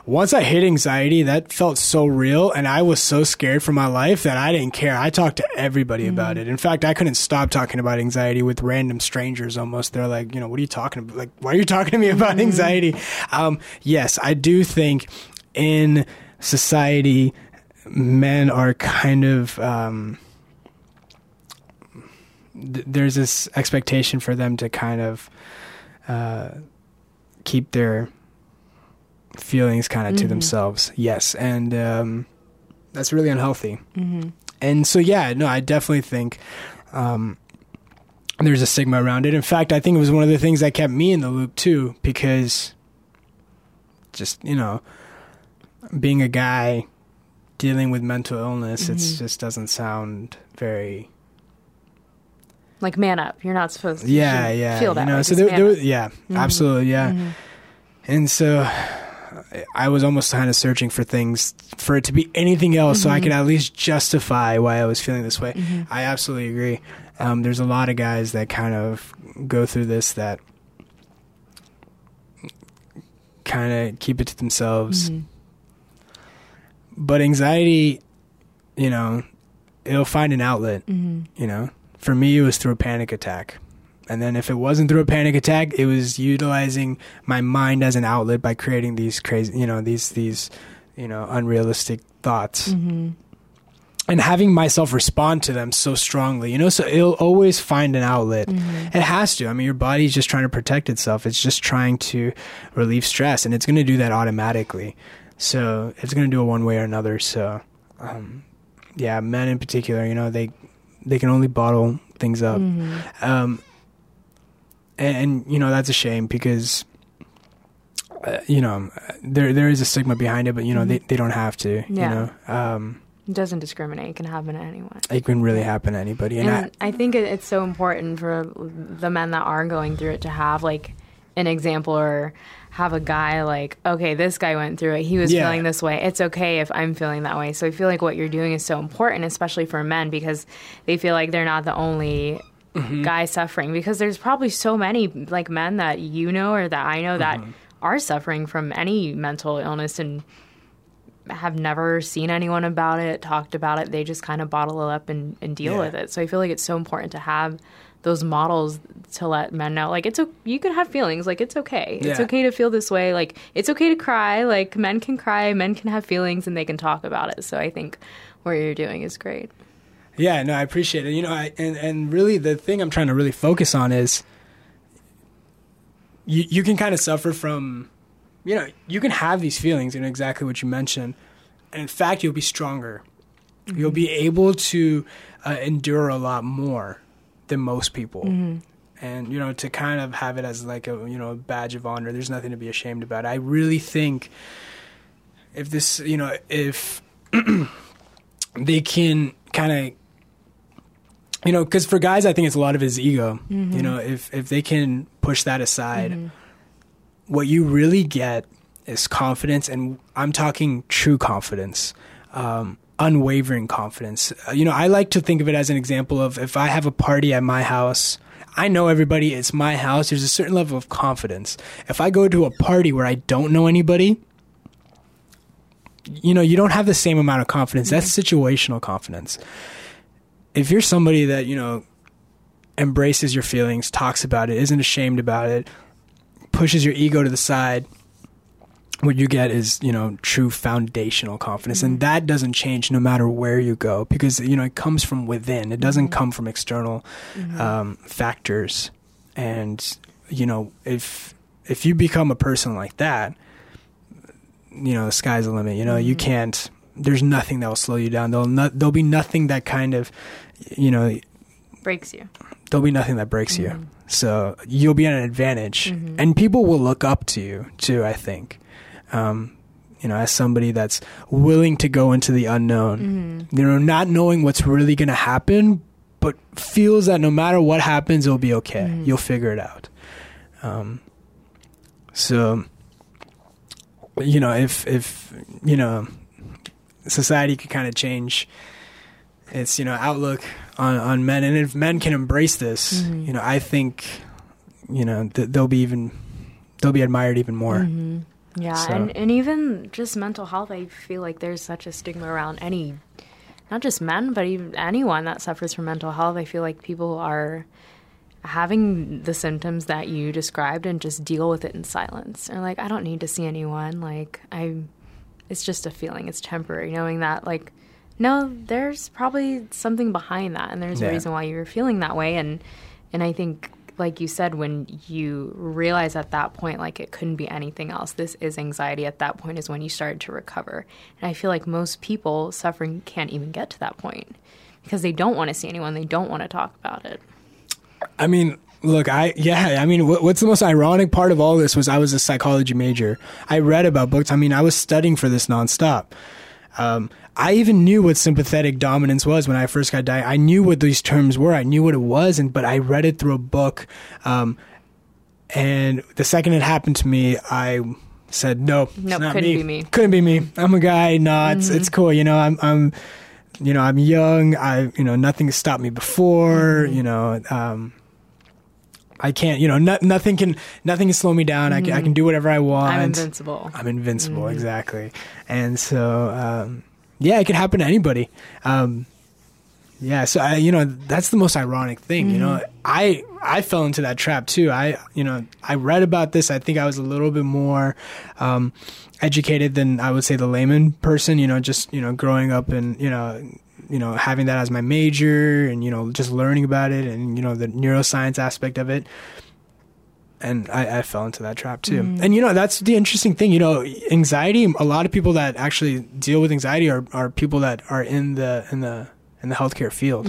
Once I hit anxiety, that felt so real, and I was so scared for my life that I didn't care. I talked to everybody about it. In fact, I couldn't stop talking about anxiety with random strangers. Almost, they're like, you know, what are you talking about? Like, why are you talking to me about anxiety? Um, yes, I do think in society, men are kind of. Um, th- there's this expectation for them to kind of uh, keep their feelings kind of to Mhm. themselves. Yes, and um, that's really unhealthy. hmm And so, yeah, no, I definitely think um, there's a stigma around it. In fact, I think it was one of the things that kept me in the loop too, because just you know, being a guy dealing with mental illness, it Mhm. just doesn't sound very Like man up. You're not supposed to. yeah, yeah. Feel that. you know, way. so there, there, was- yeah, Mhm. absolutely, yeah. Mhm. And so I was almost kind of searching for things for it to be anything else, so I Mhm. could at least justify why I was feeling this way. Mhm. I absolutely agree. Um, there's a lot of guys that kind of go through this that kind of keep it to themselves. But anxiety, you know, it'll find an outlet. Mhm. You know, for me, it was through a panic attack. And then if it wasn't through a panic attack, it was utilizing my mind as an outlet by creating these crazy, you know, these these, you know, unrealistic thoughts Mhm. and having myself respond to them so strongly. You know, so it'll always find an outlet. Mhm. It has to. I mean, your body's just trying to protect itself. It's just trying to relieve stress, and it's going to do that automatically. So it's going to do it one way or another. So, um, yeah, men in particular, you know, they they can only bottle things up, Mhm. um, and, and you know that's a shame because. Uh, you know, there there is a stigma behind it, but you know Mhm. they, they don't have to. Yeah. You know, um, It doesn't discriminate. It can happen to anyone. it can really happen to anybody, and, And I, think it, it's so important for the men that are going through it to have like an example or have a guy like, okay, this guy went through it. He was Yeah. feeling this way. It's okay if I'm feeling that way. So I feel like what you're doing is so important, especially for men, because they feel like they're not the only Mm-hmm. guy suffering. Because there's probably so many like men that you know or that I know that Mm-hmm. are suffering from any mental illness and have never seen anyone about it, talked about it. They just kind of bottle it up and, and deal Yeah. with it. So I feel like it's so important to have those models to let men know. Like it's o- you can have feelings. Like it's okay. It's Yeah. okay to feel this way. Like it's okay to cry. Like men can cry. Men can have feelings and they can talk about it. So i think what you're doing is great. Yeah, no, I appreciate it. You know, I, and and really the thing I'm trying to really focus on is you you can kind of suffer from, you know, you can have these feelings, you know, exactly what you mentioned, and in fact, you'll be stronger. You'll be able to uh, endure a lot more than most people. And you know, to kind of have it as like a you know a badge of honor. There's nothing to be ashamed about. I really think if this, you know, if they can kind of you know because for guys i think it's a lot of his ego you know if if they can push that aside what you really get is confidence and i'm talking true confidence um unwavering confidence Uh, you know i like to think of it as an example of if i have a party at my house I know everybody, it's my house. There's a certain level of confidence. If I go to a party where I don't know anybody, you know, you don't have the same amount of confidence. That's mm-hmm. situational confidence. If you're somebody that, you know, embraces your feelings, talks about it, isn't ashamed about it, pushes your ego to the side, what you get is, you know, true foundational confidence. And mm-hmm. that doesn't change no matter where you go because, you know, it comes from within. It doesn't mm-hmm. come from external mm-hmm. um, factors. And, you know, if if you become a person like that, you know, the sky's the limit. You know, you can't. There's nothing that will slow you down. There'll not, there'll be nothing that kind of, you know, breaks you. there'll be nothing that breaks Mm-hmm. you. So you'll be at an advantage, and people will look up to you too. I think, um, you know, as somebody that's willing to go into the unknown, Mm-hmm. you know, not knowing what's really going to happen, but feels that no matter what happens, it'll be okay. Mm-hmm. You'll figure it out. Um, so, you know, if if you know, society could kind of change its you know outlook on on men, and if men can embrace this, Mm-hmm. you know, I think you know th- they'll be even they'll be admired even more. Mm-hmm. Yeah, So- and, and even just mental health, I feel like there's such a stigma around any, not just men, but even anyone that suffers from mental health. I feel like people are having the symptoms that you described and just deal with it in silence. Or like, I don't need to see anyone. Like, I, it's just a feeling. It's temporary. Knowing that, like, no, there's probably something behind that, and there's Yeah. a reason why you're feeling that way. And and I think, like you said, when you realize at that point, like it couldn't be anything else. This is anxiety. At that point is when you started to recover. And I feel like most people suffering can't even get to that point because they don't want to see anyone. They don't want to talk about it. I mean, look, I yeah, I mean, what, what's the most ironic part of all this was I was a psychology major. I read about books. I mean, I was studying for this nonstop. Um, I even knew what sympathetic dominance was when I first got diagnosed. I knew what these terms were. I knew what it was, and but I read it through a book. Um, and the second it happened to me, I said, "Nope, it's Nope, not couldn't me. be me." Couldn't be me. I'm a guy. No, it's it's cool. You know, I'm I'm, you know, I'm young. I you know nothing stopped me before. You know, um, I can't. You know, no, nothing can nothing can slow me down. I can I can do whatever I want. I'm invincible. I'm invincible, exactly. And so, um, yeah, it could happen to anybody. Um, yeah, so I, you know, that's the most ironic thing. You know, I I fell into that trap too. I, you know, I read about this. I think I was a little bit more um, educated than I would say the layman person. You know, just you know, growing up and you know. You know, having that as my major, and you know, just learning about it, and you know, the neuroscience aspect of it, and I, I fell into that trap too. And you know, that's the interesting thing. You know, anxiety. A lot of people that actually deal with anxiety are, are people that are in the in the in the healthcare field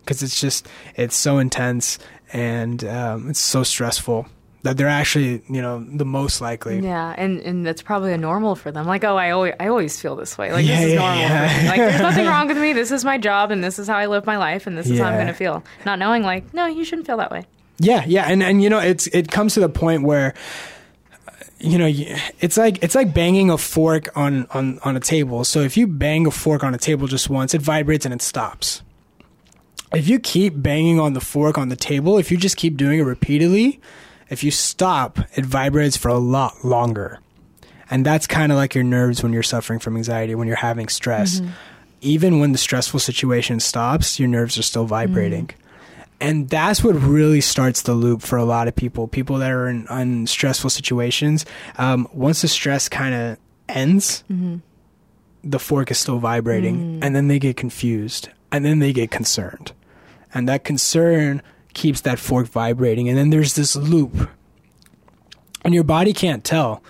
because it's just it's so intense and um, it's so stressful that they're actually you know the most likely. Yeah, and and that's probably a normal for them. Like, oh, I always I always feel this way. Like Yeah, this is yeah, normal. yeah. For me. Like, there's nothing wrong with me. This is my job, and this is how I live my life, and this is how I'm going to feel. Not knowing, like, no, you shouldn't feel that way. Yeah, yeah, and and you know, it's it comes to the point where you know, it's like it's like banging a fork on on on a table. So if you bang a fork on a table just once, it vibrates and it stops. If you keep banging on the fork on the table, if you just keep doing it repeatedly, if you stop, it vibrates for a lot longer. And that's kind of like your nerves when you're suffering from anxiety, when you're having stress. Mm-hmm. Even when the stressful situation stops, your nerves are still vibrating. Mm-hmm. And that's what really starts the loop for a lot of people. People that are in, in stressful situations. Um, once the stress kind of ends, mm-hmm. the fork is still vibrating, mm. and then they get confused, and then they get concerned, and that concern keeps that fork vibrating, and then there's this loop, and your body can't tell.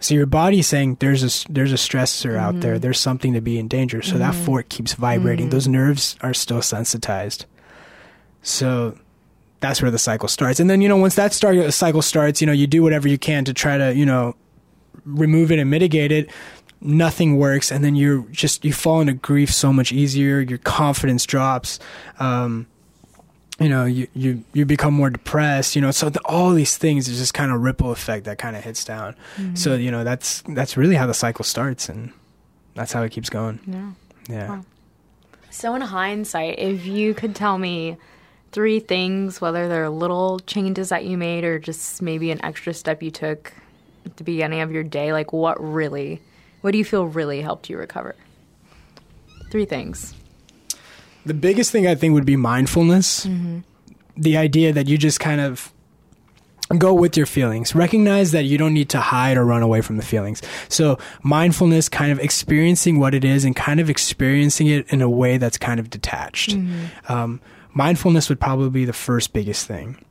So your body's saying there's a there's a stressor out there. Mm-hmm. There's something to be in danger. So that mm-hmm. fork keeps vibrating. Those nerves are still sensitized. So that's where the cycle starts. And then, you know, once that start, cycle starts, you know, you do whatever you can to try to, you know, remove it and mitigate it. Nothing works. And then you're just, you fall into grief so much easier. Your confidence drops. Um, you know, you, you, you become more depressed, you know, so the, all these things is just kind of ripple effect that kind of hits down. So, you know, that's, that's really how the cycle starts and that's how it keeps going. Yeah. Yeah. Wow. So, in hindsight, if you could tell me three things, whether they're little changes that you made or just maybe an extra step you took at the beginning of your day, like what really, what do you feel really helped you recover? Three things. The biggest thing I think would be mindfulness. The idea that you just kind of go with your feelings. Recognize that you don't need to hide or run away from the feelings. So, mindfulness, kind of experiencing what it is and kind of experiencing it in a way that's kind of detached. Um, mindfulness would probably be the first biggest thing.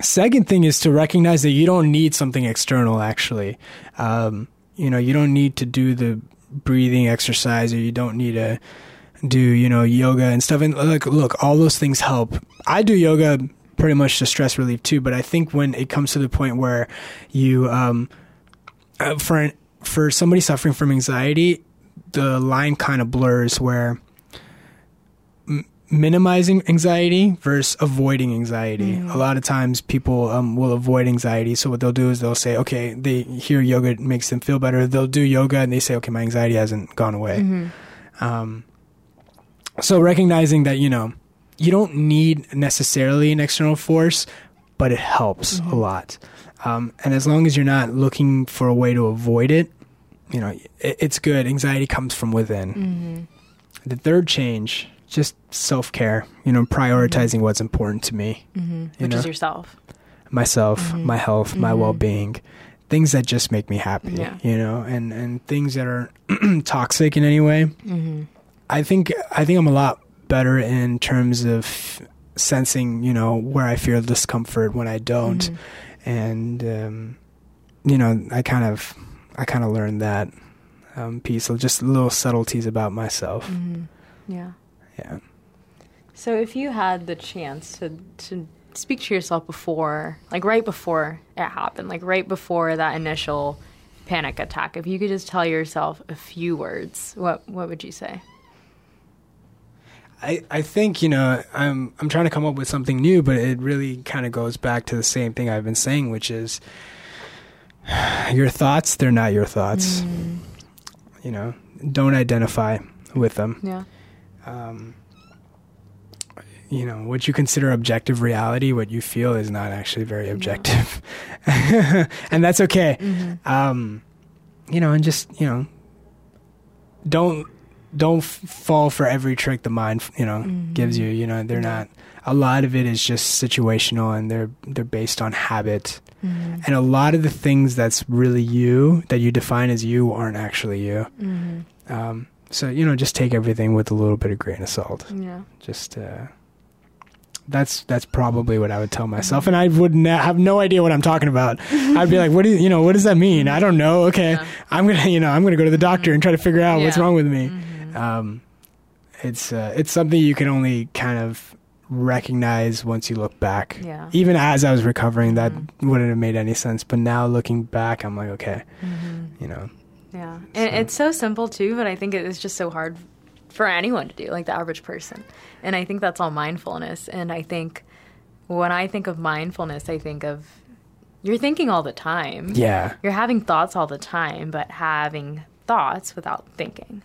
Second thing is to recognize that you don't need something external, actually. Um, you know, you don't need to do the breathing exercise or you don't need to do you know yoga and stuff and like look all those things help i do yoga pretty much to stress relief too but i think when it comes to the point where you um uh, for for somebody suffering from anxiety the line kind of blurs where minimizing anxiety versus avoiding anxiety. A lot of times people um, will avoid anxiety. So what they'll do is they'll say okay they hear yoga makes them feel better. They'll do yoga and they say okay my anxiety hasn't gone away. Um, so recognizing that you know you don't need necessarily an external force but it helps a lot. Um, and as long as you're not looking for a way to avoid it you know it, it's good. Anxiety comes from within. The third change just self-care you know prioritizing what's important to me Mm-hmm. Which know? is yourself. myself my health my Mhm. well-being things that just make me happy Yeah. you know and and things that are toxic in any way Mm-hmm. I think I think I'm a lot better in terms of sensing, you know, where I feel discomfort when I don't, Mm-hmm. and um, you know, I kind of I kind of learned that um, piece, so just little subtleties about myself. Mm-hmm. Yeah. Yeah, So if you had the chance to to speak to yourself before, like right before it happened, like right before that initial panic attack, if you could just tell yourself a few words, what what would you say? I I think you know I'm I'm trying to come up with something new, but it really kind of goes back to the same thing I've been saying, which is your thoughts. They're not your thoughts. Mm. You know, don't identify with them. Yeah. Um, you know what you consider objective reality what you feel is not actually very objective. And that's okay. Um, you know and just you know don't don't f- fall for every trick the mind you know gives you. You know they're not a lot of it is just situational and they're they're based on habit. And a lot of the things that's really you that you define as you aren't actually you. Mm-hmm. um, so you know, just take everything with a little bit of grain of salt. Yeah. Just uh, that's that's probably what I would tell myself, and I would na- have no idea what I'm talking about. I'd be like, "What do you, you know? What does that mean? I don't know." Okay, Yeah. I'm gonna you know I'm gonna go to the doctor and try to figure out what's wrong with me. Mhm. Um, it's uh, it's something you can only kind of recognize once you look back. Yeah. Even as I was recovering, that Mhm. wouldn't have made any sense. But now looking back, I'm like, okay, Mhm. you know, Yeah. And it's so simple too, but I think it is just so hard for anyone to do, like the average person. And I think that's all mindfulness. And I think when I think of mindfulness, I think of you're thinking all the time. yeah, You're having thoughts all the time, but having thoughts without thinking,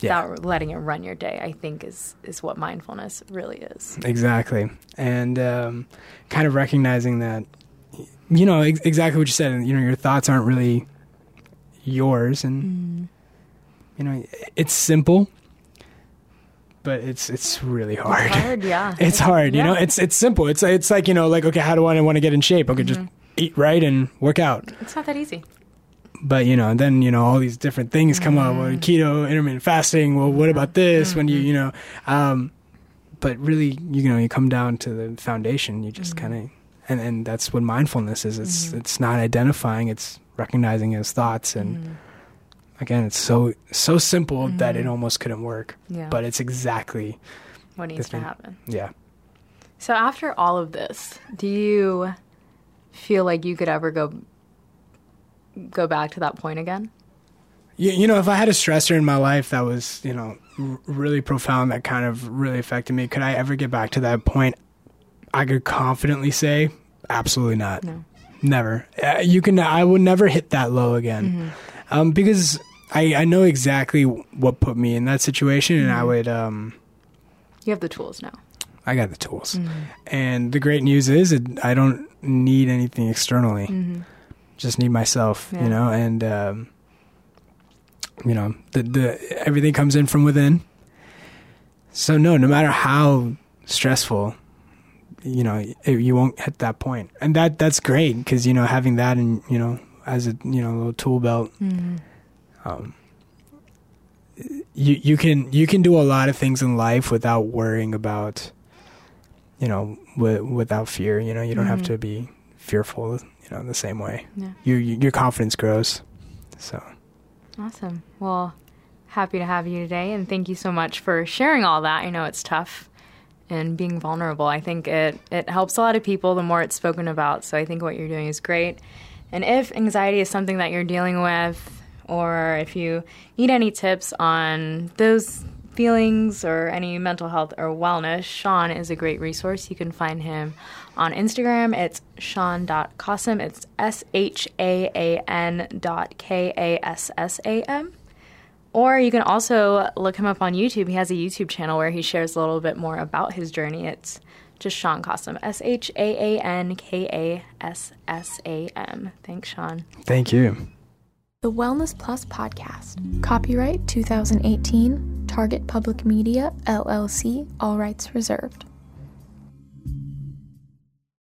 yeah. without letting it run your day, I think is is what mindfulness really is. Exactly. And um, kind of recognizing that, you know, ex- exactly what you said, you know, your thoughts aren't really yours. And, you know, it's simple, but it's it's really hard. It's hard, yeah. It's hard, you know. It's it's simple. It's it's like you know, like okay, how do I want to get in shape? Okay, just Mm-hmm. eat right and work out. It's not that easy. But you know, and then you know, all these different things come up. Mm-hmm. Well, keto, intermittent fasting. Well, what about this? When you Mm-hmm. you know, um, but really, you know, you come down to the foundation. You Mm-hmm. just kind of, and and that's what mindfulness is. It's it's not identifying. It's recognizing his thoughts. And Mm-hmm. again, it's so so simple that it almost couldn't work. Yeah. But it's exactly what needs to happen? yeah. So after all of this, do you feel like you could ever go go back to that point again? You, you know, if I had a stressor in my life that was, you know, r- really profound, that kind of really affected me, could I ever get back to that point? I could confidently say, absolutely not. No. Never. Uh, you can. I would never hit that low again, um, because I, I know exactly what put me in that situation, and I would. Um, You have the tools now. I got the tools, and the great news is, it, I don't need anything externally. Just need myself, Yeah. you know, and um, you know, the the everything comes in from within. So no, no matter how stressful, you know, you won't hit that point, and that that's great because you know having that and you know as a you know little tool belt, um, you you can you can do a lot of things in life without worrying about, you know, w- without fear. You know, you don't have Mhm. to be fearful. You know, in the same way, Yeah. you, you your confidence grows. So Awesome. Well, happy to have you today, and thank you so much for sharing all that. I know it's tough and being vulnerable. I think it, it helps a lot of people the more it's spoken about. So I think what you're doing is great. And if anxiety is something that you're dealing with, or if you need any tips on those feelings or any mental health or wellness, Shaan is a great resource. You can find him on Instagram. It's Shaan.Kassam. It's S H A A N dot K A S S A M. Or you can also look him up on YouTube. He has a YouTube channel where he shares a little bit more about his journey. It's just Shaan Kassam, S H A A N K A S S A M. Thanks, Shaan. Thank you. The Wellness Plus podcast. Copyright 2018, Target Public Media, LLC, all rights reserved.